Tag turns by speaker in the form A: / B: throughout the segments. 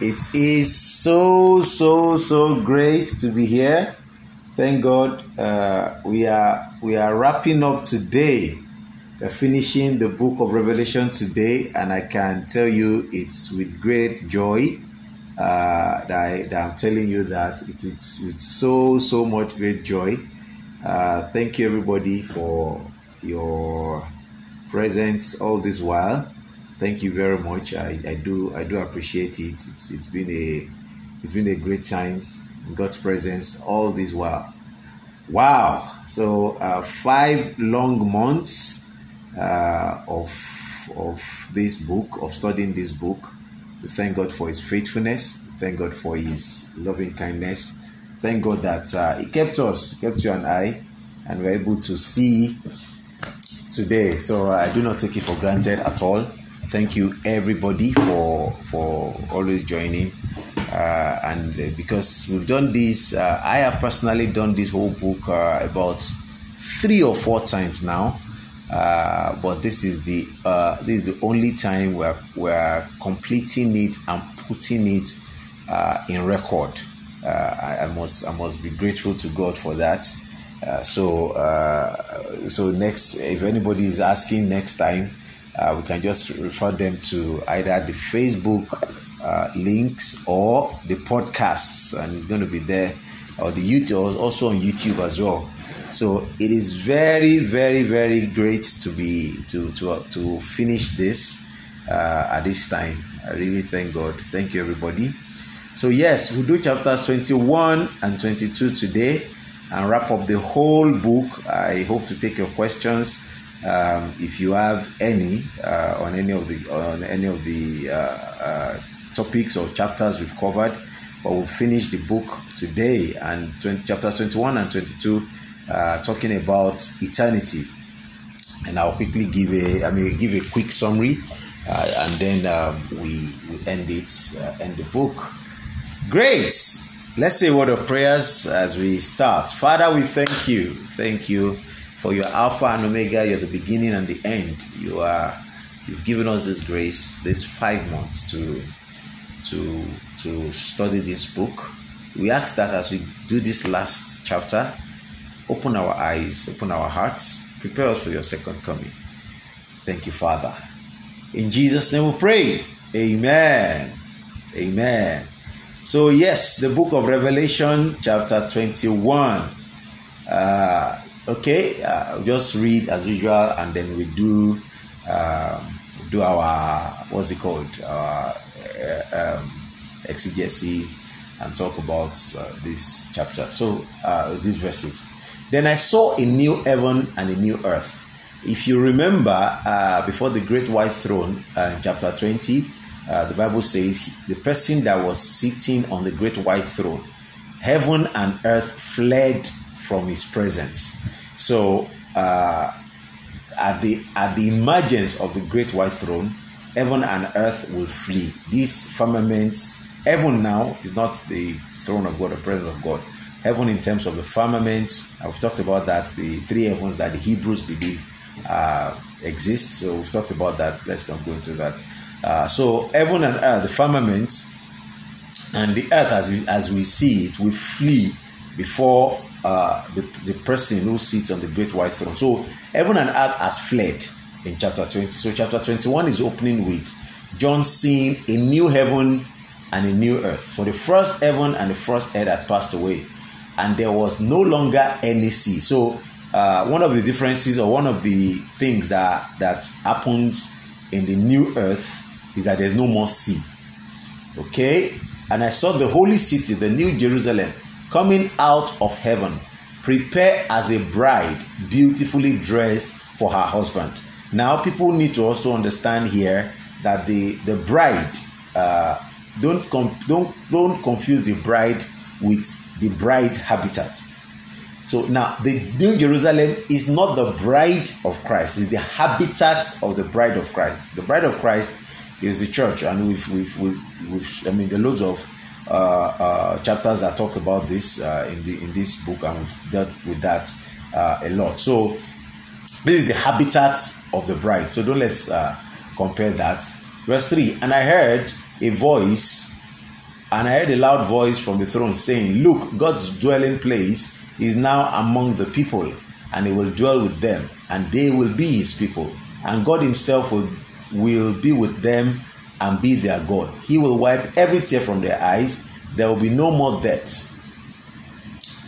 A: It is so, so, so great to be here. Thank God uh, we are we are wrapping up today. We're finishing the book of Revelation today, and I can tell you it's with great joy uh, that, I, that I'm telling you that it's with so so much great joy. Uh, thank you everybody for your presence all this while thank you very much. I, I do I do appreciate it. It's it's been a it's been a great time in God's presence all this while. Wow! So uh, five long months uh, of of this book of studying this book. We thank God for His faithfulness. Thank God for His loving kindness. Thank God that uh, He kept us, kept you and I, and we're able to see today. So I do not take it for granted at all thank you everybody for for always joining. Uh, and uh, because we've done this uh, i have personally done this whole book uh, about three or four times now. Uh, but this is the uh, this is the only time we're, we're completing it and putting it in record. I, I, must i must be grateful to god for that. So so next if anybody is asking next time uh, we can just refer them to either the Facebook uh, links or the podcasts, and it's going to be there, or the YouTube, also on YouTube as well. So it is very, very, very great to be to to uh, to finish this uh, at this time. I really thank God. Thank you, everybody. So yes, we'll do chapters twenty-one and twenty-two today, and wrap up the whole book. I hope to take your questions um, if you have any uh, on any of the on any of the uh, uh, topics or chapters we've covered, but we'll finish the book today and 20, chapters 21 and 22 uh, talking about eternity. And I'll quickly give a I mean give a quick summary, uh, and then um, we we end it uh, end the book. Great. Let's say a word of prayers as we start. Father, we thank you. Thank you for you are Alpha and Omega, you're the beginning and the end. You are you've given us this grace, this five months to to to study this book. We ask that as we do this last chapter, open our eyes, open our hearts, prepare us for your second coming. Thank you, Father. In Jesus' name we prayed. Amen. Amen. So, yes, the book of Revelation, chapter 21. Uh, okay uh, just read as usual and then we do um, do our what's it called uh, um, exegesis and talk about uh, this chapter. So uh, these verses. Then i saw a new heaven and a new earth. If you remember uh, before the great white throne uh, in chapter 20 the bible says the person that was sitting on the great white throne heaven and earth fled from his presence. So uh, at the at the emergence of the great white throne, heaven and earth will flee. These firmaments, heaven now is not the throne of God, the presence of God. Heaven in terms of the firmaments, I've talked about that, the three heavens that the Hebrews believe uh, exist. So we've talked about that. Let's not go into that. Uh, so heaven and earth, the firmament, and the earth as we, as we see it, will flee before uh, the, the person who sits on the great white throne. So heaven and earth has fled in chapter 20. So chapter 21 is opening with John seeing a new heaven and a new earth. For the first heaven and the first earth had passed away, and there was no longer any sea. So uh, one of the differences or one of the things that that happens in the new earth is that there's no more sea. Okay, and I saw the holy city, the new Jerusalem coming out of heaven, prepare as a bride, beautifully dressed for her husband. Now, people need to also understand here that the the bride uh, don't com- don't don't confuse the bride with the bride habitat. So now the New Jerusalem is not the bride of Christ; it's the habitat of the bride of Christ. The bride of Christ is the church, and we've we've, we've, we've I mean the loads of Uh, uh, chapters that talk about this uh, in the in this book, and we've dealt with that uh, a lot. So this is the habitat of the bride. So don't let's compare that. Verse three, and I heard a voice And I heard a loud voice from the throne saying, Look, God's dwelling place is now among the people, and he will dwell with them, and they will be his people. And God himself will, will be with them and be their God. He will wipe every tear from their eyes. There will be no more death.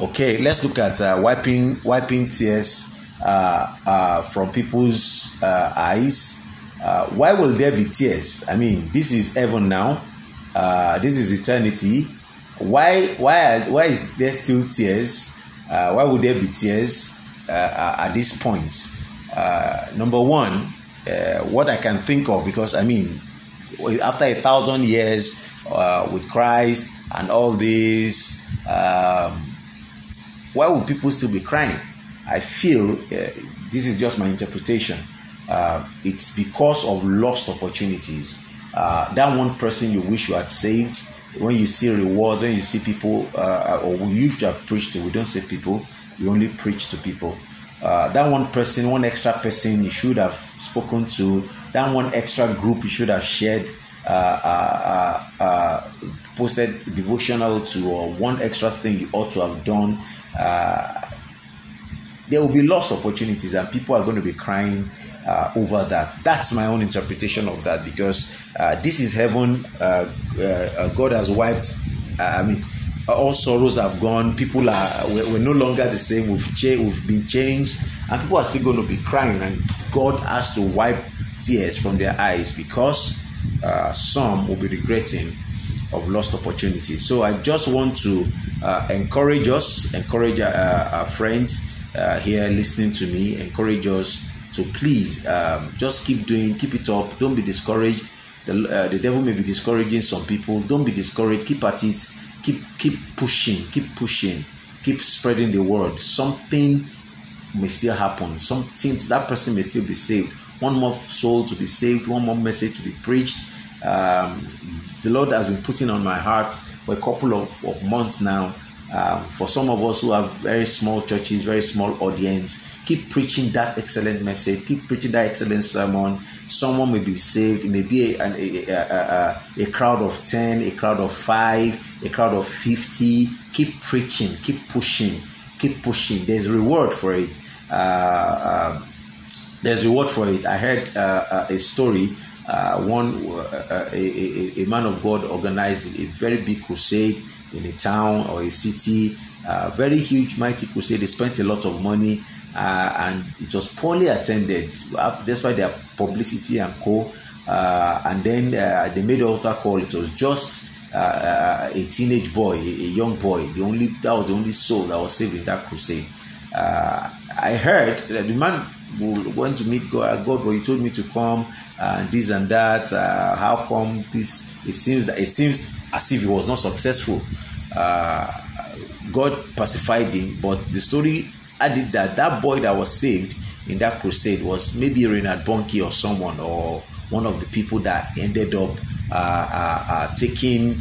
A: Okay, let's look at uh, wiping wiping tears uh, uh, from people's uh, eyes. Uh, why will there be tears? I mean, this is heaven now. Uh, this is eternity. Why why why is there still tears? why would there be tears at this point? number one, what I can think of because I mean after a thousand years uh, with Christ and all this, um, why would people still be crying? I feel uh, this is just my interpretation. Uh, it's because of lost opportunities. Uh, that one person you wish you had saved, when you see rewards, when you see people, uh, or we used to have preached to, we don't say people, we only preach to people. Uh, that one person, one extra person you should have spoken to, that one extra group you should have shared, uh, uh, uh, uh posted devotional to, or one extra thing you ought to have done. Uh, there will be lost opportunities, and people are going to be crying over that. That's my own interpretation of that because this is heaven. God has wiped. I mean all sorrows have gone people are we're, we're no longer the same we've changed we've been changed and people are still going to be crying and god has to wipe tears from their eyes because uh, some will be regretting of lost opportunities. So i just want to uh, encourage us encourage uh, our friends uh, here listening to me encourage us to please um, just keep doing keep it up. Don't be discouraged. The, uh, the devil may be discouraging some people. Don't be discouraged. Keep at it. Keep keep pushing. Keep pushing. Keep spreading the word. Something may still happen. Something that person may still be saved one more soul to be saved one more message to be preached. Um, the lord has been putting on my heart for a couple of, of months now. Um, for some of us who have very small churches very small audience keep preaching that excellent message keep preaching that excellent sermon. Someone may be saved it may be a, a, a, a, crowd of 10 a crowd of 5 a crowd of 50 keep preaching keep pushing keep pushing. There's reward for it. Uh, uh, there's reward for it i heard uh, uh a story uh, one uh, a, man of god organized a very big crusade in a town or a city very huge mighty crusade they spent a lot of money uh, and it was poorly attended uh, despite their publicity and co. Uh, and then uh, they made altar call. It was just uh, uh, a teenage boy, a, a, young boy. The only that was the only soul that was saved in that crusade. I heard that the man went to meet God, God, but he told me to come and this and that. how come this? It seems that it seems as if he was not successful. God pacified him, but the story added that that boy that was saved in that crusade was maybe Reinhard Bonnke or someone or one of the people that ended up uh, uh, uh, taking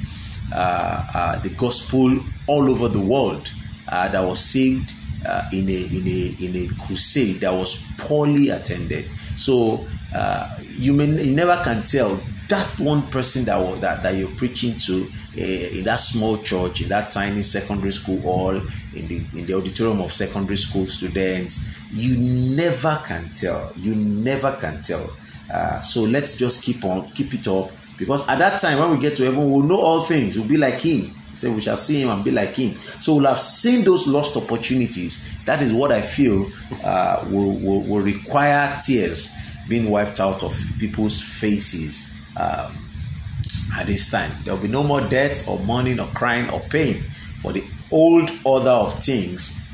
A: uh, uh, the gospel all over the world uh, that was saved in a in a in a crusade that was poorly attended. So you may you never can tell that one person that was, that, that you're preaching to uh, in that small church in that tiny secondary school hall in the in the auditorium of secondary school students you never can tell you never can tell uh, so let's just keep on keep it up because at that time when we get to heaven we'll know all things we'll be like him say we shall see him and be like him so we'll have seen those lost opportunities that is what i feel uh, will, will, will require tears being wiped out of people's faces um, at this time. There will be no more death or mourning or crying or pain, for the old order of things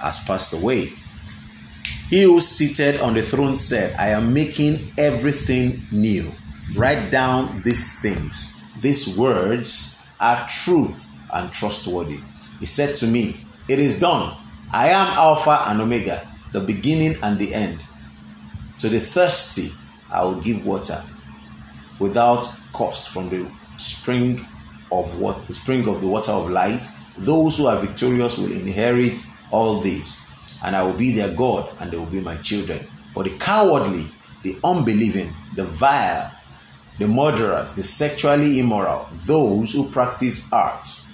A: has passed away. He who seated on the throne said, I am making everything new. Write down these things. These words are true and trustworthy. He said to me, It is done. I am Alpha and Omega, the beginning and the end. To the thirsty, I will give water without cost from the spring of what the spring of the water of life. Those who are victorious will inherit all this, and I will be their God, and they will be my children. But the cowardly, the unbelieving, the vile, the murderers, the sexually immoral, those who practice arts,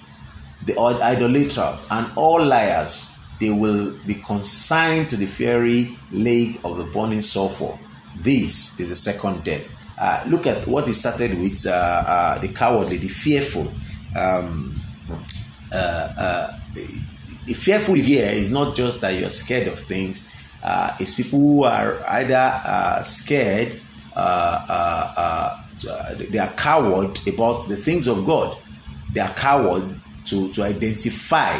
A: the idolaters, and all liars, they will be consigned to the fiery lake of the burning sulfur. This is the second death. Uh, look at what he started with uh, uh, the cowardly, the fearful. Um, uh, uh, the fearful here is not just that you're scared of things, uh, it's people who are either scared, they are coward about the things of God. They are coward to, to identify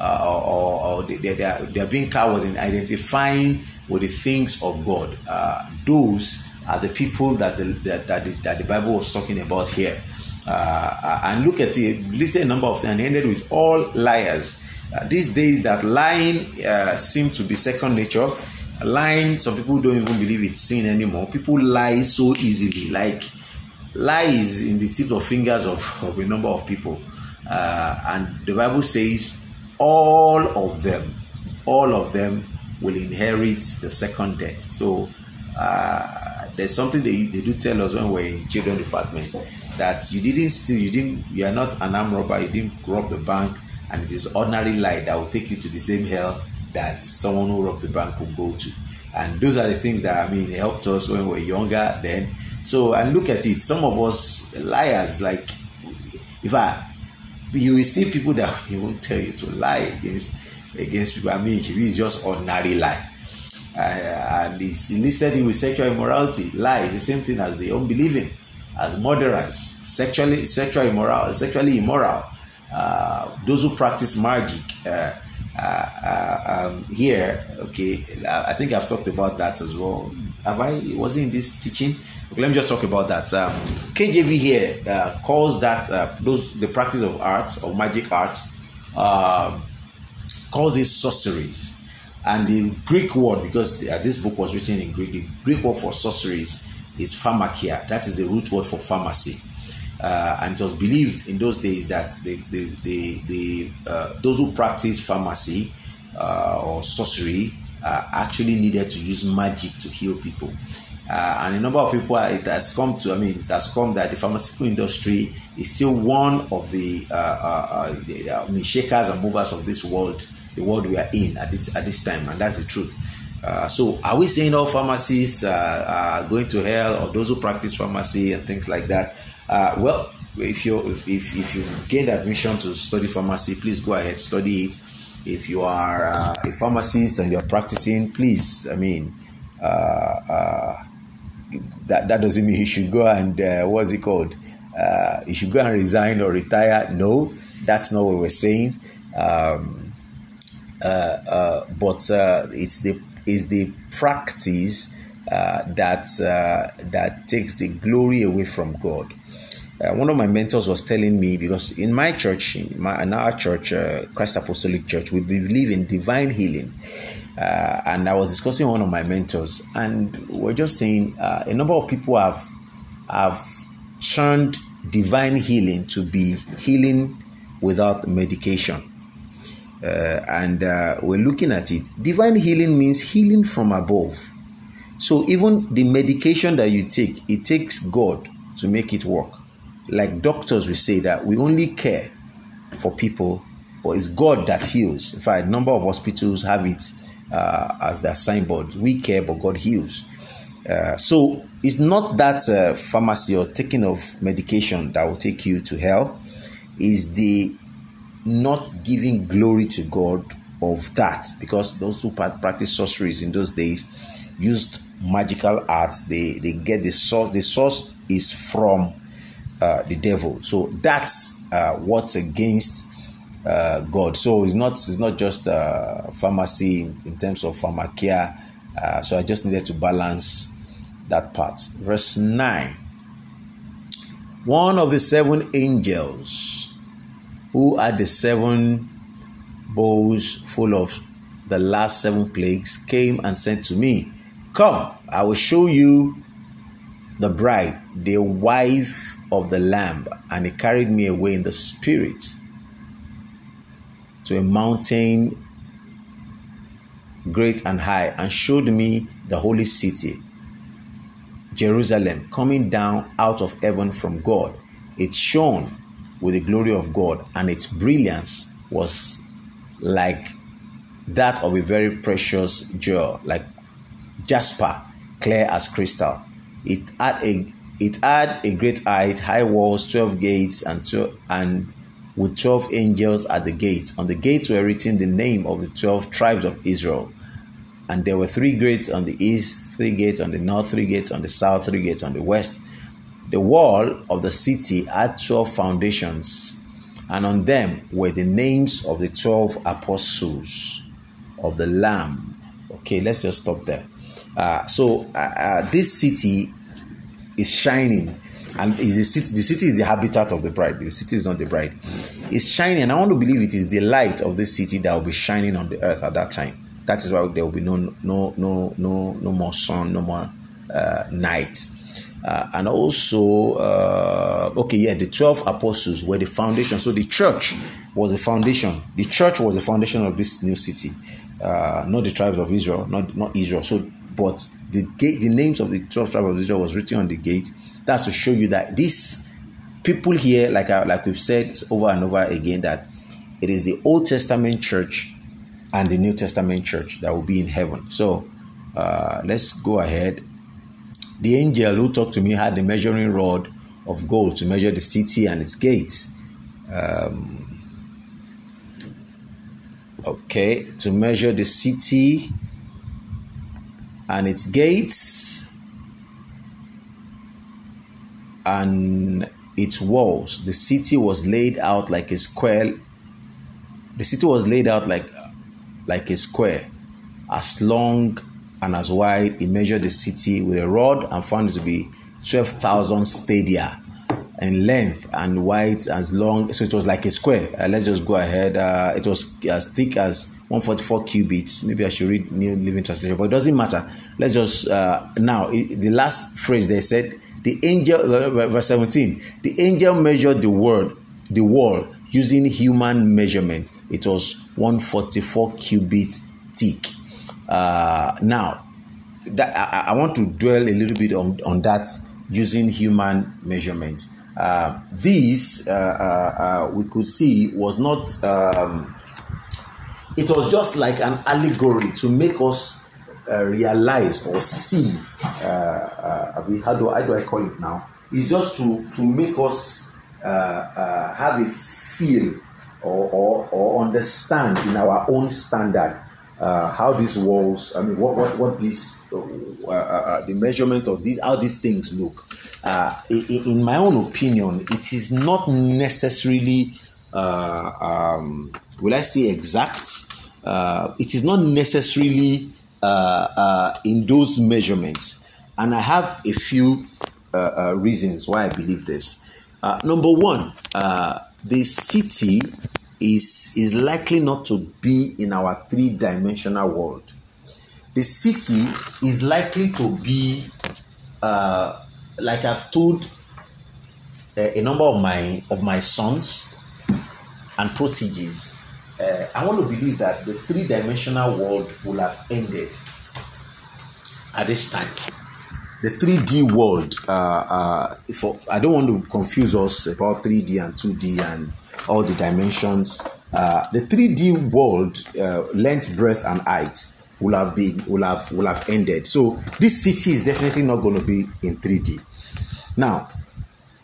A: uh, or, or they, they, are, being cowards in identifying with the things of God. Uh, those are the people that the, that, that, the, that the Bible was talking about here. Uh, and look at it, listed a number of things and ended with all liars. Uh, these days, that lying uh, seems to be second nature. Lying, some people don't even believe it's sin anymore. People lie so easily, like lies in the tip of fingers of, of a number of people. Uh, and the Bible says all of them, all of them will inherit the second death. So uh, there's something they, they do tell us when we're in children department that you didn't steal, you didn't, you are not an armed robber, you didn't rob the bank, and it is ordinary lie that will take you to the same hell that someone who robbed the bank will go to. And those are the things that I mean helped us when we were younger then. So and look at it, some of us liars, like if I you will see people that he won't tell you to lie against against people. I mean, it's just ordinary lie. Uh, and it's listed with sexual immorality. Lie the same thing as the unbelieving, as murderers, sexually sexual immoral, sexually immoral. Uh, those who practice magic. Uh, uh, uh um, here, okay, I think I've talked about that as well. Have I? Was it in this teaching? Let me just talk about that. Um, KJV here uh, calls that uh, those the practice of arts or magic arts uh, sorceries, and the Greek word because the, uh, this book was written in Greek, the Greek word for sorceries is pharmakeia. That is the root word for pharmacy. Uh, and it was believed in those days that the, the, the, the uh, those who practice pharmacy or sorcery actually needed to use magic to heal people. Uh, and a number of people it has come to i mean it has come that the pharmaceutical industry is still one of the, uh, uh, uh the I mean, shakers and movers of this world the world we are in at this at this time and that's the truth. Uh, so are we saying all pharmacists are going to hell or those who practice pharmacy and things like that? Uh, well if you if, if, if you gained admission to study pharmacy please go ahead study it. If you are a pharmacist and you're practicing please i mean that, that doesn't mean he should go and uh, what's it called? Uh, he should go and resign or retire. No, that's not what we're saying. Um, uh, uh but uh, it's the is the practice uh, that that takes the glory away from God. one of my mentors was telling me because in my church, in, my, in our church, Christ Apostolic Church, we believe in divine healing. Uh, and I was discussing one of my mentors, and we're just saying uh, a number of people have have turned divine healing to be healing without medication. Uh, and uh, we're looking at it. Divine healing means healing from above. So even the medication that you take, it takes God to make it work. Like doctors will say that we only care for people, but it's God that heals. In fact, a number of hospitals have it uh, as their signboard. We care, but God heals. Uh, so it's not that uh, pharmacy or taking of medication that will take you to hell. Is the not giving glory to God of that because those who practice sorceries in those days used magical arts. They they get the source. The source is from uh, the devil. So that's uh, what's against uh, God. So it's not it's not just uh, pharmacy in, in, terms of pharmakeia. Uh, so I just needed to balance that part. Verse nine. One of the seven angels who had the seven bowls full of the last seven plagues came and said to me, Come, I will show you the bride, the wife of the Lamb. And he carried me away in the spirit to a mountain great and high and showed me the holy city, Jerusalem coming down out of heaven from God. It shone with the glory of God, and its brilliance was like that of a very precious jewel, like jasper, clear as crystal. It had a it had a great height, high walls, twelve gates, and two, and with twelve angels at the gates. On the gates were written the name of the twelve tribes of Israel. And there were three gates on the east, three gates on the north, three gates on the south, three gates on the west. The wall of the city had twelve foundations, and on them were the names of the twelve apostles of the Lamb. Okay, let's just stop there. Uh, so uh, uh, this city is shining, and is the city. The city is the habitat of the bride. The city is not the bride. It's shining, and I want to believe it is the light of the city that will be shining on the earth at that time. That is why there will be no no no no no more sun, no more uh, night. Uh, and also, uh, okay, yeah, the 12 apostles were the foundation. So the church was the foundation. The church was the foundation of this new city, uh, not the tribes of Israel, not, not Israel. So but the gate, the names of the 12 tribes of Israel was written on the gate. That's to show you that these people here, like I, like we've said over and over again, that it is the Old Testament church and the New Testament church that will be in heaven. So uh, let's go ahead. The angel who talked to me had the measuring rod of gold to measure the city and its gates. Um, okay, to measure the city and its gates and its walls. The city was laid out like a square. The city was laid out like like a square, as long and as wide. He measured the city with a rod and found it to be twelve thousand stadia in length and wide as long. So it was like a square. Uh, let's just go ahead. Uh, it was as thick as 144 cubits. Maybe I should read New Living Translation, but it doesn't matter. Let's just uh, now the last phrase they said the angel verse 17 the angel measured the word the wall using human measurement. It was 144 cubits thick uh, now that I, I, want to dwell a little bit on, on that using human measurements. Uh, this uh, uh, uh we could see was not um, it was just like an allegory to make us uh, realize or see. Uh, uh, how, do, how do I call it now? It's just to, to make us uh, uh, have a feel or, or, or understand in our own standard how these walls, I mean, what, what, what this, the measurement of these, how these things look. In, in, my own opinion, it is not necessarily, um, will I say exact? it is not necessarily in those measurements. And I have a few uh, uh, reasons why I believe this. Uh, number one, the city is, is likely not to be in our three dimensional world. The city is likely to be, like I've told a number of my of my sons and proteges uh, I want to believe that the three dimensional world will have ended at this time. The 3D world, uh, uh, for, I don't want to confuse us about 3D and 2D and all the dimensions. Uh, the 3D world, uh, length, breadth, and height will have been will have will have ended. So this city is definitely not going to be in 3D. Now,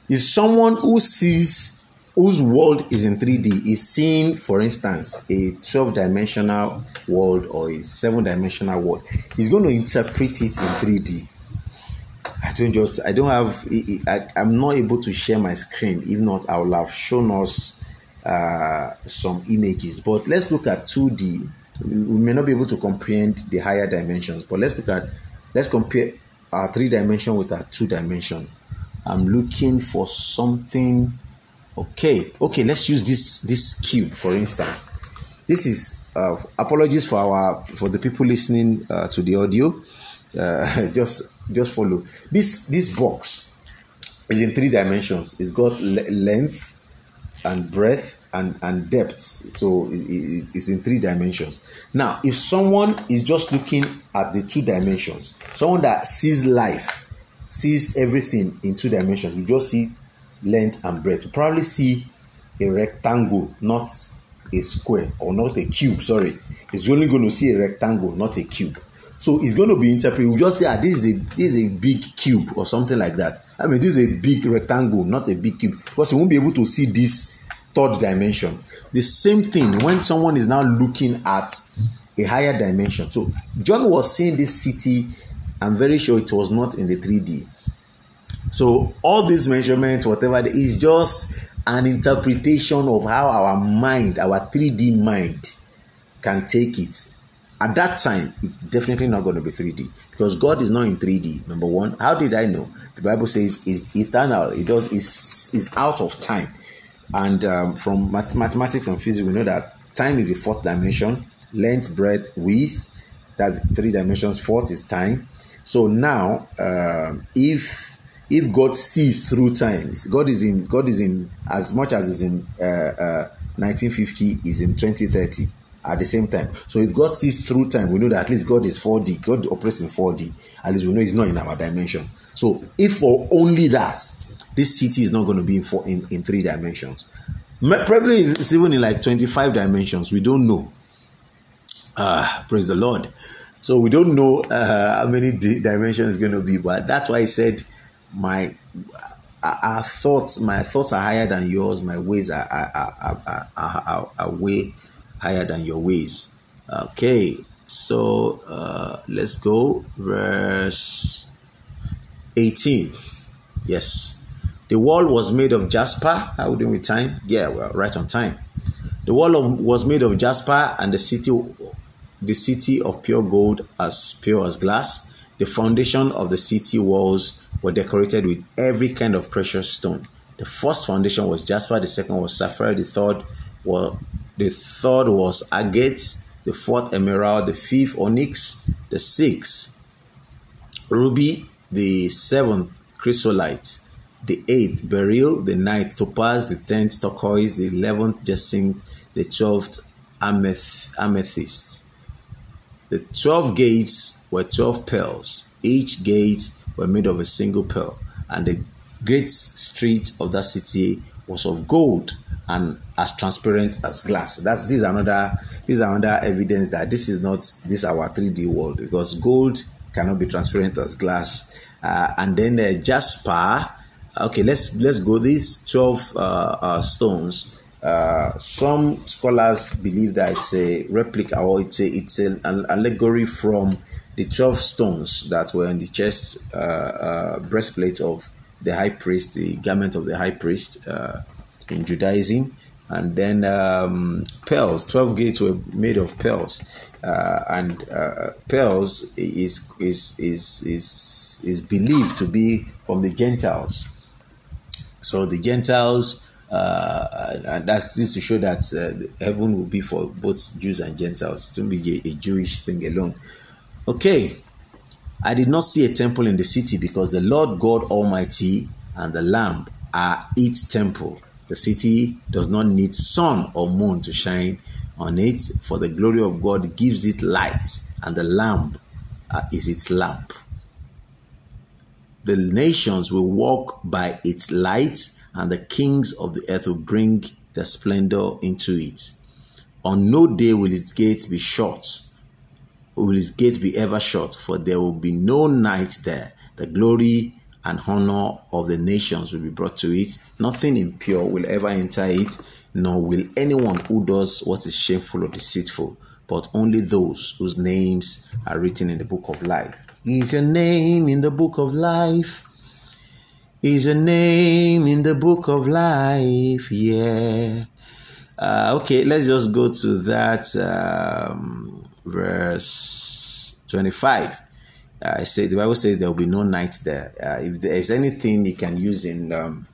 A: if someone who sees whose world is in 3D is seeing, for instance, a 12 dimensional world or a 7 dimensional world, he's going to interpret it in 3D. I don't just, I don't have, I, I'm not able to share my screen. If not, I will have shown us uh, some images. But let's look at 2D. We may not be able to comprehend the higher dimensions, but let's look at, let's compare our three dimension with our two dimension. I'm looking for something Okay, okay, let's use this this cube for instance. This is uh, apologies for our for the people listening uh, to the audio. Uh, just just follow this this box is in three dimensions. It's got le- length and breadth and and depth. So it, it's in three dimensions. Now, if someone is just looking at the two dimensions, someone that sees life sees everything in two dimensions. You just see length and breadth. You probably see a rectangle, not a square or not a cube. Sorry, he's only going to see a rectangle, not a cube. So it's going to be interpreted. You just say, ah, this is a this is a big cube or something like that. I mean, this is a big rectangle, not a big cube, because you won't be able to see this third dimension. The same thing when someone is now looking at a higher dimension. So John was seeing this city. I'm very sure it was not in the 3D. So all these measurements, whatever, is just an interpretation of how our mind, our 3D mind, can take it. At that time, it's definitely not going to be 3D because God is not in 3D. Number one, how did I know? The Bible says is eternal. It does is is out of time, and um, from math- mathematics and physics, we know that time is the fourth dimension. Length, breadth, width. That's three dimensions. Fourth is time. So now, um, if if God sees through times, God is in God is in as much as is in uh, uh, 1950 is in 2030 at the same time. So if God sees through time, we know that at least God is 4D. God operates in 4D. At least we know He's not in our dimension. So if for only that, this city is not going to be in four in, in three dimensions. Probably it's even in like 25 dimensions. We don't know. Ah, praise the Lord. So we don't know uh, how many dimensions is going to be, but that's why I said my our thoughts my thoughts are higher than yours. My ways are are, are, are, are, are way higher than your ways. Okay so uh, let's go verse 18 yes. The wall was made of jasper. How we doing with time? Yeah well right on time. The wall of, was made of jasper and the city the city of pure gold as pure as glass the foundation of the city walls were decorated with every kind of precious stone. The first foundation was jasper, the second was sapphire, the third was the third was agate, the fourth emerald, the fifth onyx, the sixth ruby, the seventh chrysolite, the eighth beryl, the ninth topaz, the tenth turquoise, the eleventh jacinth, the twelfth amethyst. The twelve gates were twelve pearls. Each gate were made of a single pearl, and the great street of that city was of gold and as transparent as glass. That's this is another this is another evidence that this is not this our 3D world because gold cannot be transparent as glass. Uh, and then uh, jasper. Okay, let's let's go. These 12 uh, uh stones. Uh, some scholars believe that it's a replica or it's a it's an allegory from the 12 stones that were in the chest uh, uh, breastplate of the high priest, the garment of the high priest uh, in Judaism. And then um, pearls, 12 gates were made of pearls. Uh, and pearls is, is, is, is, is believed to be from the Gentiles. So the Gentiles, uh, and that's just to show that heaven will be for both Jews and Gentiles. It won't be a, a Jewish thing alone. Okay, I did not see a temple in the city because the Lord God Almighty and the Lamb are its temple. The city does not need sun or moon to shine on it, for the glory of God gives it light, and the Lamb uh, is its lamp. The nations will walk by its light, and the kings of the earth will bring their splendor into it. On no day will its gates be shut will its gates be ever shut, for there will be no night there. The glory and honor of the nations will be brought to it. Nothing impure will ever enter it, nor will anyone who does what is shameful or deceitful, but only those whose names are written in the book of life. Is your name in the book of life? Is a name in the book of life? Yeah. Uh, okay, let's just go to that. Um, verse 25. Uh, I say the Bible says there will be no night there. Uh, if there is anything you can use in um,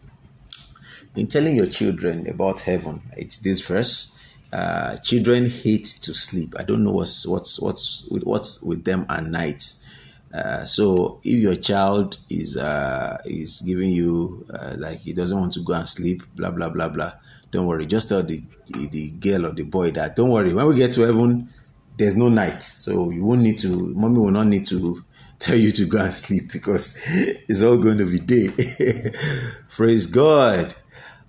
A: in telling your children about heaven, it's this verse. Uh, children hate to sleep. I don't know what's what's what's with what's with them at night. Uh, so if your child is uh, is giving you uh, like he doesn't want to go and sleep, blah blah blah blah, don't worry. Just tell the the girl or the boy that don't worry. When we get to heaven, there's no night so you won't need to mommy will not need to tell you to go and sleep because it's all going to be day. Praise God.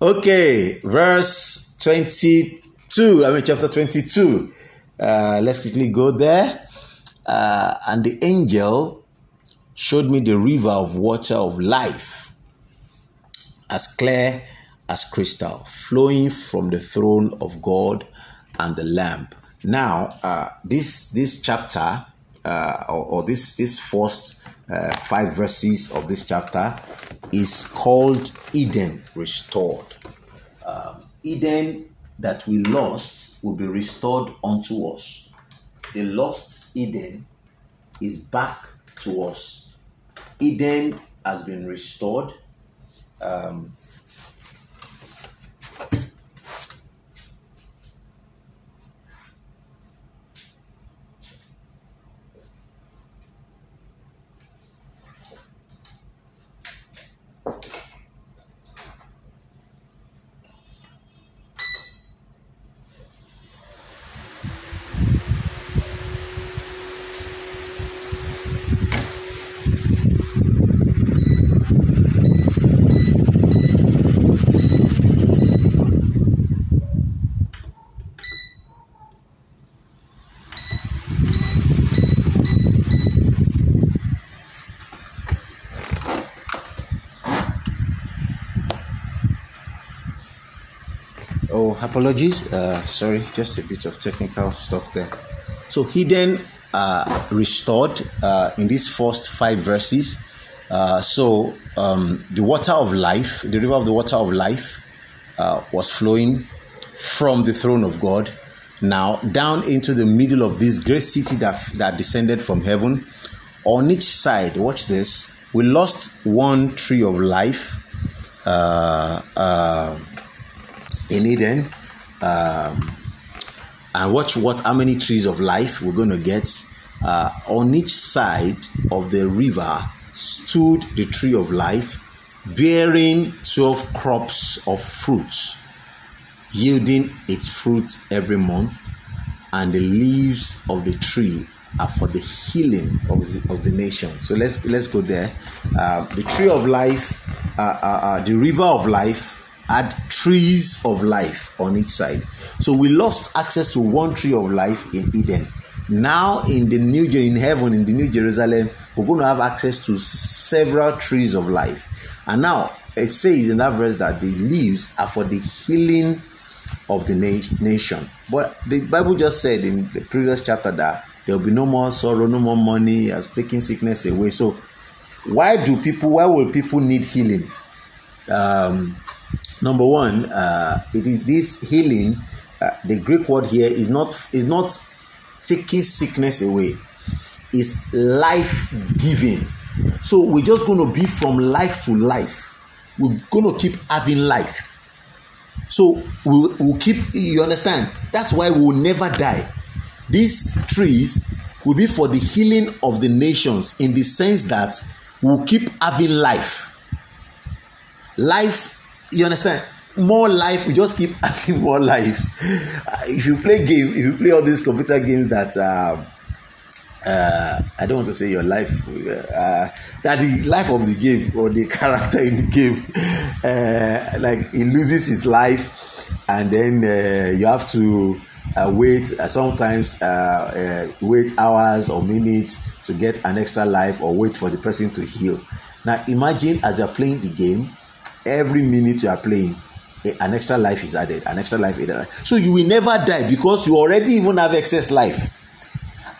A: Okay, verse 22, I mean, chapter 22. Uh, let's quickly go there. Uh, and the angel showed me the river of water of life, as clear as crystal, flowing from the throne of God and the Lamb. Now, uh, this this chapter uh, or, or, this this first uh, five verses of this chapter is called Eden restored. Um, Eden that we lost will be restored unto us. The lost Eden is back to us. Eden has been restored. Um, apologies. Uh, sorry, just a bit of technical stuff there. So, Eden uh, restored uh, in these first five verses. Uh, so, um, the water of life, the river of the water of life, uh, was flowing from the throne of God now down into the middle of this great city that, that descended from heaven. On each side, watch this, we lost one tree of life uh, in Eden. Um, and watch what how many trees of life we're going to get. Uh, on each side of the river stood the tree of life, bearing 12 crops of fruits, yielding its fruit every month, and the leaves of the tree are for the healing of the, of the nation. So let's let's go there. Uh, the tree of life, uh, uh, uh the river of life had trees of life on each side. So we lost access to one tree of life in Eden. Now in the new in heaven, in the new Jerusalem, we're going to have access to several trees of life. And now it says in that verse that the leaves are for the healing of the nation. But the Bible just said in the previous chapter that there will be no more sorrow, no more money, has taken sickness away. So why do people, why will people need healing? Um, Number one, uh, it is this healing. Uh, the Greek word here is not is not taking sickness away. It's life giving. So we're just going to be from life to life. We're going to keep having life. So we'll, we'll keep. You understand? That's why we'll never die. These trees will be for the healing of the nations in the sense that we'll keep having life. Life you understand? More life we just keep having more life. Uh, if you play game if you play all these computer games that uh, uh, I don't want to say your life uh, that the life of the game or the character in the game uh, like he loses his life and then uh, you have to wait sometimes wait hours or minutes to get an extra life or wait for the person to heal. Now imagine as you're playing the game every minute you are playing an extra life is added an extra life is added. So you will never die because you already even have excess life.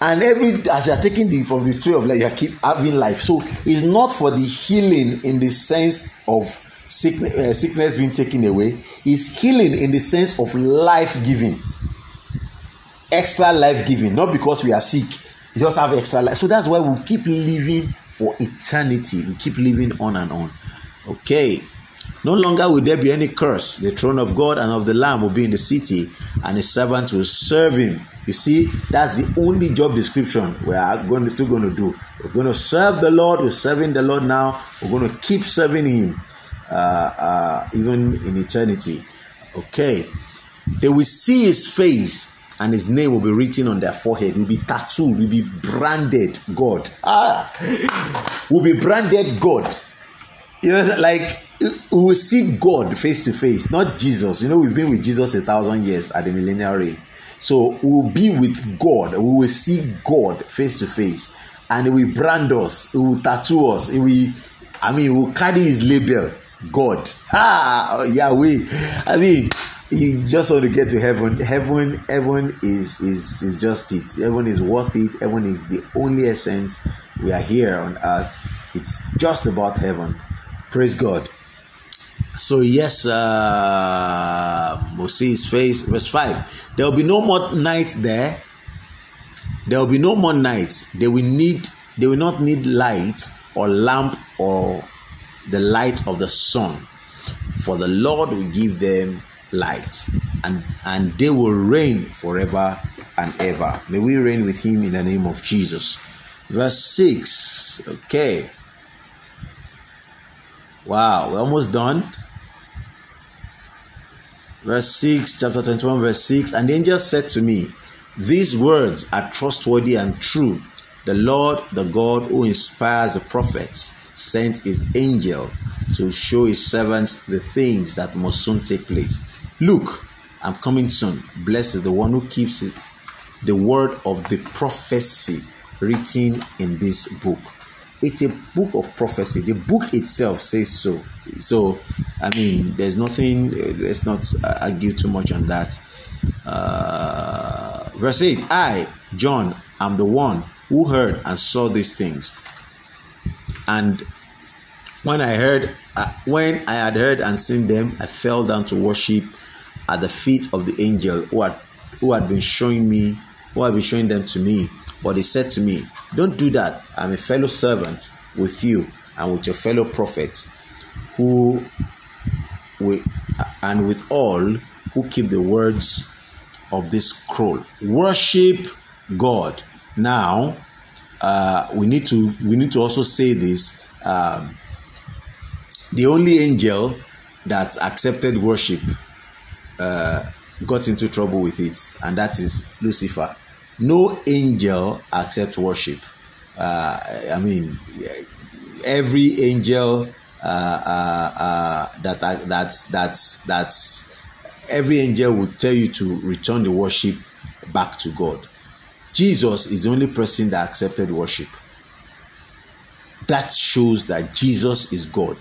A: And every as you are taking the from the tree of life you keep having life. So it's not for the healing in the sense of sickness, uh, sickness being taken away. It's healing in the sense of life giving. Extra life giving. Not because we are sick. We just have extra life. So that's why we keep living for eternity. We keep living on and on. Okay no longer will there be any curse. The throne of God and of the Lamb will be in the city, and his servants will serve him. You see, that's the only job description we are going to, still going to do. We're going to serve the Lord. We're serving the Lord now. We're going to keep serving Him, uh, uh, even in eternity. Okay, they will see His face, and his name will be written on their forehead, will be tattooed, will be branded God. Ah, will be branded God. You know, like we will see God face to face, not Jesus. You know, we've been with Jesus a thousand years at the millennial reign. So we'll be with God. We will see God face to face, and He will brand us. He will tattoo us. He will, I mean, He will carry His label, God. Ah, Yahweh. I mean, you just want to get to heaven. Heaven, heaven is is is just it. Heaven is worth it. Heaven is the only essence. We are here on earth. It's just about heaven. Praise God. So yes, uh, we'll see his face. Verse five. There will be no more night there. There will be no more night. They will need. They will not need light or lamp or the light of the sun, for the Lord will give them light, and and they will reign forever and ever. May we reign with Him in the name of Jesus. Verse six. Okay. Wow, we're almost done verse 6, chapter 21, verse 6. And the angel said to me, These words are trustworthy and true. The Lord, the God who inspires the prophets, sent his angel to show his servants the things that must soon take place. Look, I'm coming soon. Blessed is the one who keeps the word of the prophecy written in this book. It's a book of prophecy. The book itself says so. So, I mean, there's nothing, let's not argue too much on that. Uh, verse 8 I, John, am the one who heard and saw these things. And when I heard, uh, when I had heard and seen them, I fell down to worship at the feet of the angel who had, who had been showing me, who had been showing them to me. But he said to me, Don't do that. I'm a fellow servant with you and with your fellow prophets who we, and with all who keep the words of this scroll. Worship God. Now, uh, we need to we need to also say this. Um, the only angel that accepted worship uh, got into trouble with it, and that is Lucifer. No angel accepts worship. Uh, I mean, every angel uh, uh, uh, that that's that's that's every angel will tell you to return the worship back to God. Jesus is the only person that accepted worship. That shows that Jesus is God.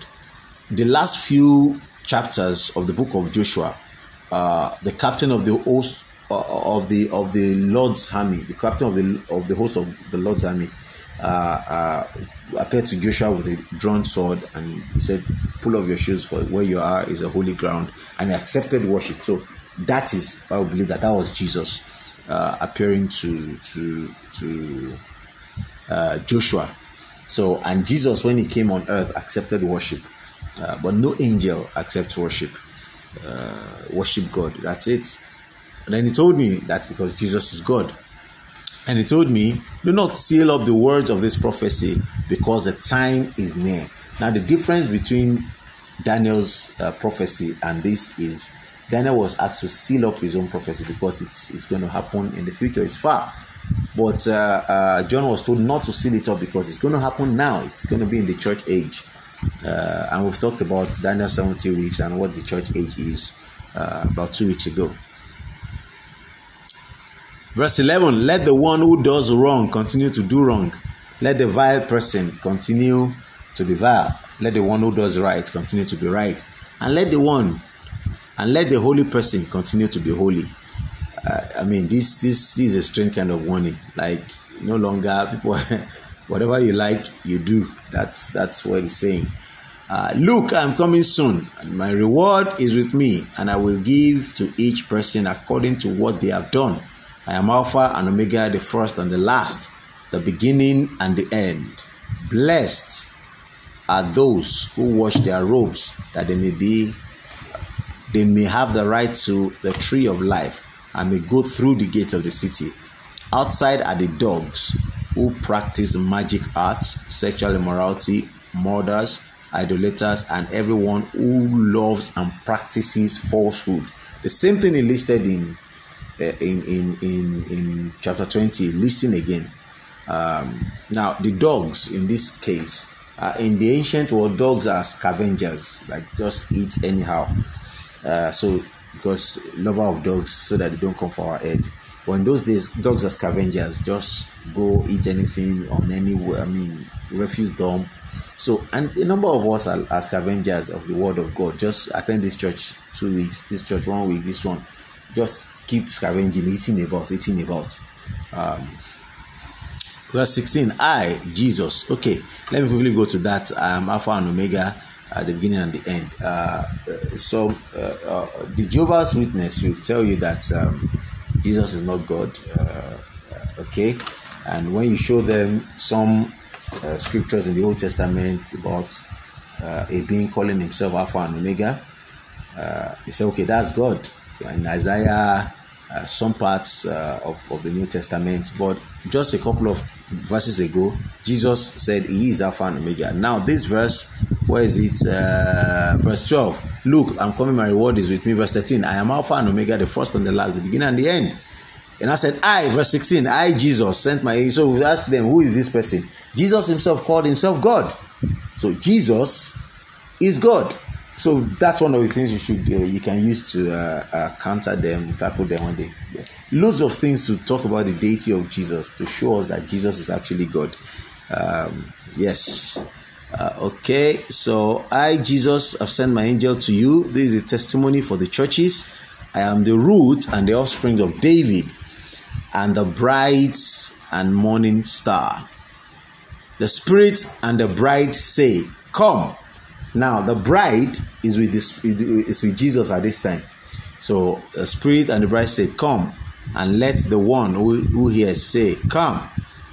A: The last few chapters of the book of Joshua, uh, the captain of the host of the of the Lord's army, the captain of the of the host of the Lord's army, uh, uh, appeared to Joshua with a drawn sword and he said, Pull off your shoes, for where you are is a holy ground. And he accepted worship. So that is, I believe that that was Jesus uh, appearing to to to uh, Joshua. So, and Jesus, when he came on earth, accepted worship. Uh, but no angel accepts worship. Uh, worship God. That's it. And then he told me that's because Jesus is God. And he told me, Do not seal up the words of this prophecy because the time is near. Now, the difference between Daniel's uh, prophecy and this is Daniel was asked to seal up his own prophecy because it's, it's going to happen in the future, it's far. But uh, uh, John was told not to seal it up because it's going to happen now, it's going to be in the church age. Uh, and we've talked about Daniel 70 weeks and what the church age is uh, about two weeks ago. Verse 11 Let the one who does wrong continue to do wrong. Let the vile person continue to be vile. Let the one who does right continue to be right. And let the one and let the holy person continue to be holy. Uh, I mean, this this this is a strange kind of warning. Like no longer people, whatever you like, you do. That's that's what it's saying. Uh, Look, I'm coming soon, and my reward is with me, and I will give to each person according to what they have done. I am Alpha and Omega, the first and the last, the beginning and the end. Blessed are those who wash their robes, that they may be, they may have the right to the tree of life, and may go through the gates of the city. Outside are the dogs who practice magic arts, sexual immorality, murders, idolaters, and everyone who loves and practices falsehood. The same thing listed in uh, in, in, in, in chapter 20. Listen again. Um, now, the dogs in this case, uh, in the ancient world, dogs are scavengers, like just eat anyhow. Uh, so, because lover of dogs, so that they don't come for our head. But in those days, dogs are scavengers, just go eat anything on any, I mean, refuse dump. So, and a number of us are, are scavengers of the word of God. Just attend this church two weeks, this church one week, this one. Just keep scavenging, eating about, eating about. Um, verse 16 i jesus. Okay let me quickly go to that um, alpha and omega at the beginning and the end. Uh, so uh, uh, the jehovah's witness will tell you that um, jesus is not god uh, okay? And when you show them some uh, scriptures in the old testament about uh, a being calling himself alpha and omega you say okay that's god in isaiah uh, some parts uh, of, of the New Testament, but just a couple of verses ago, Jesus said He is Alpha and Omega. Now, this verse, where is it? Uh, verse 12. Look, I'm coming, my reward is with me. Verse 13. I am Alpha and Omega, the first and the last, the beginning and the end. And I said, I, verse 16, I, Jesus, sent my. So we asked them, who is this person? Jesus himself called himself God. So Jesus is God so that's one of the things you should uh, you can use to uh, uh, counter them, tackle them when they. Yeah. Loads of things to talk about the deity of Jesus to show us that Jesus is actually God. Um, yes. Uh, okay, so I, Jesus, have sent my angel to you. This is a testimony for the churches. I am the root and the offspring of David, and the bright and morning star. The Spirit and the bride say, Come. Now, the bride is with, this, is with Jesus at this time. So the Spirit and the bride say, Come, and let the one who, who hears say, Come.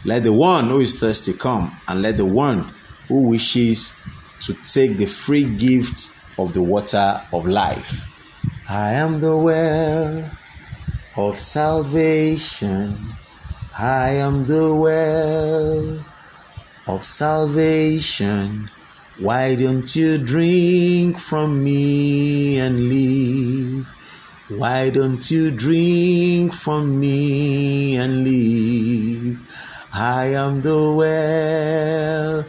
A: Let the one who is thirsty come, and let the one who wishes to take the free gift of the water of life. I am the well of salvation. I am the well of salvation. Why don't you drink from me and live? Why don't you drink from me and live? I am the well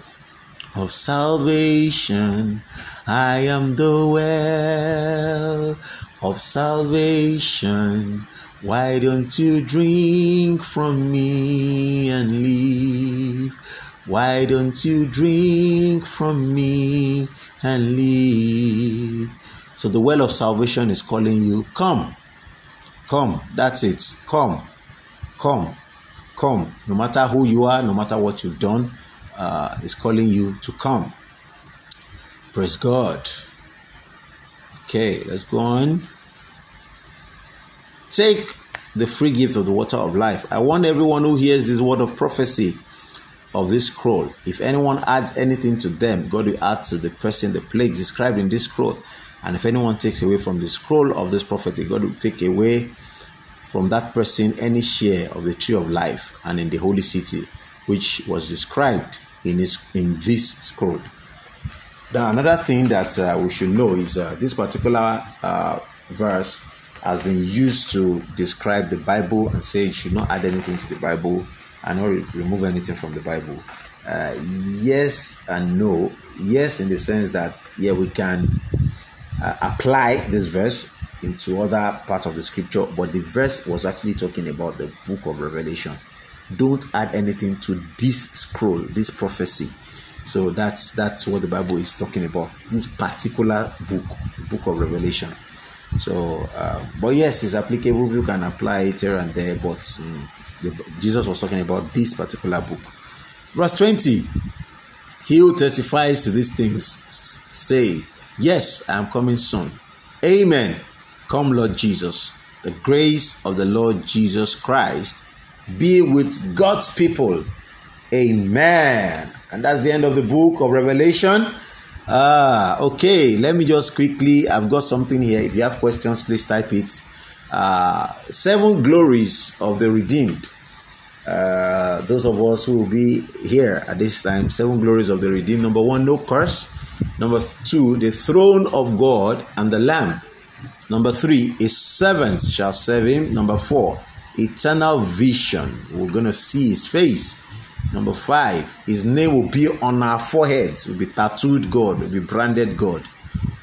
A: of salvation. I am the well of salvation. Why don't you drink from me and live? Why don't you drink from me and live? So the well of salvation is calling you, come, come, that's it, come, come, come. No matter who you are, no matter what you've done, uh, is calling you to come. Praise God. Okay, let's go on. Take the free gift of the water of life. I want everyone who hears this word of prophecy of this scroll. If anyone adds anything to them, God will add to the person the plagues described in this scroll. And if anyone takes away from the scroll of this prophecy, God will take away from that person any share of the tree of life and in the holy city, which was described in this, in this scroll. Now, another thing that uh, we should know is uh, this particular uh, verse has been used to describe the Bible and say it should not add anything to the Bible and not re- remove anything from the Bible. Uh, yes and no. Yes, in the sense that yeah, we can uh, apply this verse into other parts of the scripture, but the verse was actually talking about the book of Revelation. Don't add anything to this scroll, this prophecy. So that's that's what the Bible is talking about. This particular book, book of Revelation. So, uh, but yes, it's applicable. You can apply it here and there, but um, Jesus was talking about this particular book. Verse 20 He who testifies to these things say, Yes, I am coming soon. Amen. Come, Lord Jesus. The grace of the Lord Jesus Christ be with God's people. Amen. And that's the end of the book of Revelation. Ah, okay. Let me just quickly. I've got something here. If you have questions, please type it uh, seven glories of the redeemed. Uh, those of us who will be here at this time, seven glories of the redeemed. Number one, no curse. Number two, the throne of God and the Lamb. Number three, his servants shall serve him. Number four, eternal vision. We're going to see his face. Number five, his name will be on our foreheads, will be tattooed God, will be branded God.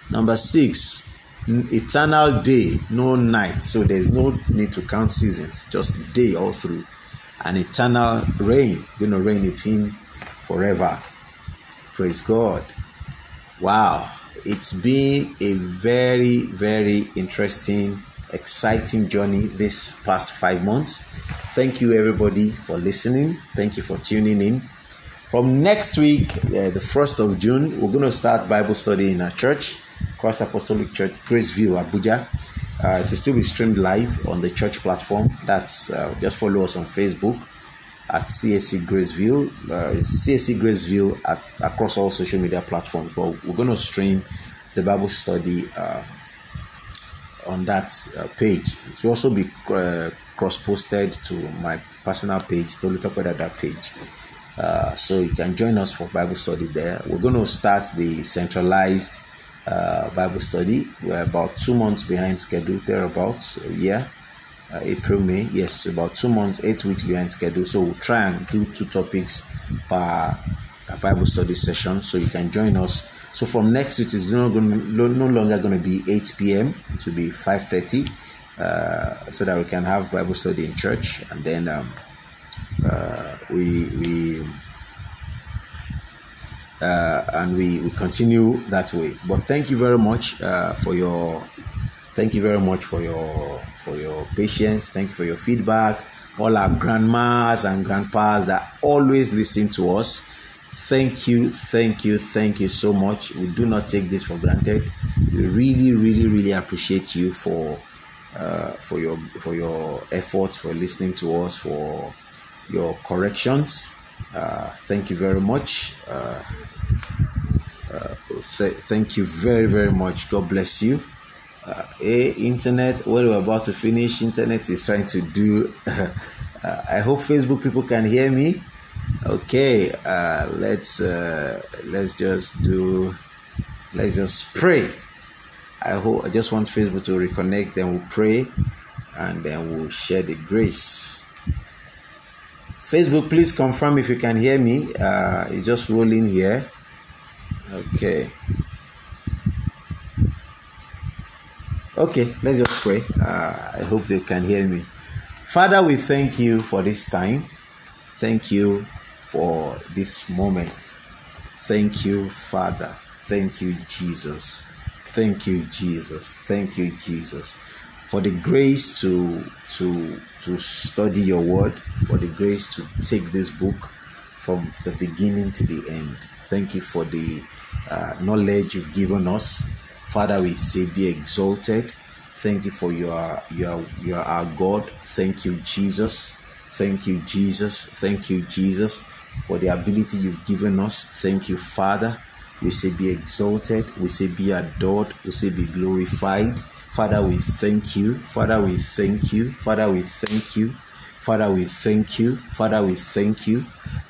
A: Number six, eternal day, no night. So there's no need to count seasons, just day all through. An eternal reign, going to reign with him forever. Praise God. Wow. It's been a very, very interesting, exciting journey this past five months. Thank you, everybody, for listening. Thank you for tuning in. From next week, uh, the 1st of June, we're going to start Bible study in our church, Christ Apostolic Church, Graceview, Abuja. Uh, it will still be streamed live on the church platform. That's uh, just follow us on Facebook at CSC Graceville. Uh, CSC Graceville at across all social media platforms. But we're going to stream the Bible study uh, on that uh, page. It will also be uh, cross posted to my personal page, Tolu that page. Uh, so you can join us for Bible study there. We're going to start the centralized uh, Bible study. We're about two months behind schedule, thereabouts a year uh, April, May. Yes, about two months, eight weeks behind schedule. So we'll try and do two topics per Bible study session. So you can join us. So from next week, it's no, no longer going to be 8 p.m. It will be 5:30, uh, so that we can have Bible study in church, and then um, uh, we we. Uh, and we, we continue that way. But thank you very much uh, for your thank you very much for your for your patience. Thank you for your feedback. All our grandmas and grandpas that always listen to us. Thank you, thank you, thank you so much. We do not take this for granted. We really, really, really appreciate you for uh, for your for your efforts, for listening to us, for your corrections. Uh, thank you very much. Uh, th- thank you very, very much. God bless you. Uh, a internet when we're about to finish internet is trying to do uh, i hope facebook people can hear me. Okay uh, let's uh, let's just do let's just pray. I hope i just want facebook to reconnect then we'll pray and then we'll share the grace. Facebook please confirm if you can hear me. Uh, it's just rolling here okay Okay, let's just pray. Uh, I hope they can hear me. Father, we thank you for this time. Thank you for this moment. Thank you, Father. Thank you, Jesus. Thank you, Jesus. Thank you, Jesus, for the grace to to to study your word, for the grace to take this book from the beginning to the end. Thank you for the uh, knowledge you've given us Father, we say, be exalted. Thank you for your your your our God. Thank you, Jesus. Thank you, Jesus. Thank you, Jesus, for the ability you've given us. Thank you, Father. We say, be exalted. We say, be adored. We say, be glorified. Father, we thank you. Father, we thank you. Father, we thank you. Father, we thank you. Father, we thank you.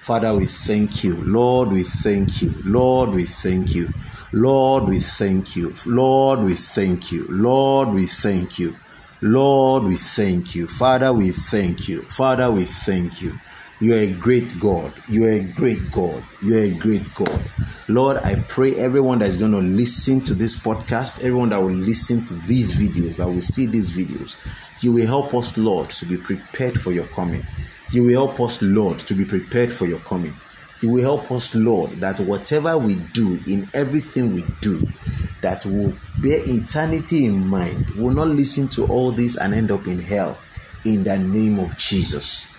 A: Father, we thank you. Lord, we thank you. Lord, we thank you. Lord, we thank you. Lord, we thank you. Lord, we thank you. Lord, we thank you. Father, we thank you. Father, we thank you. You are a great God. You are a great God. You are a great God. Lord, I pray everyone that is going to listen to this podcast, everyone that will listen to these videos, that will see these videos, you will help us, Lord, to be prepared for your coming. You will help us, Lord, to be prepared for your coming. You will help us, Lord, that whatever we do in everything we do, that will bear eternity in mind, will not listen to all this and end up in hell. In the name of Jesus.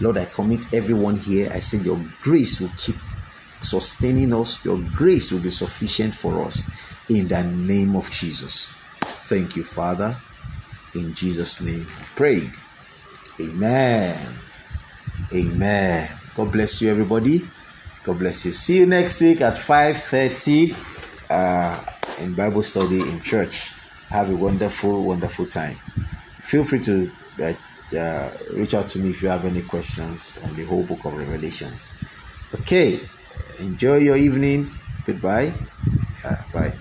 A: Lord, I commit everyone here. I say your grace will keep sustaining us. Your grace will be sufficient for us. In the name of Jesus. Thank you, Father. In Jesus' name, I've prayed. Amen. Amen. God bless you, everybody. God bless you. See you next week at 5.30 uh, in Bible study in church. Have a wonderful, wonderful time. Feel free to uh, uh, reach out to me if you have any questions on the whole book of Revelations. Okay. Enjoy your evening. Goodbye. bye.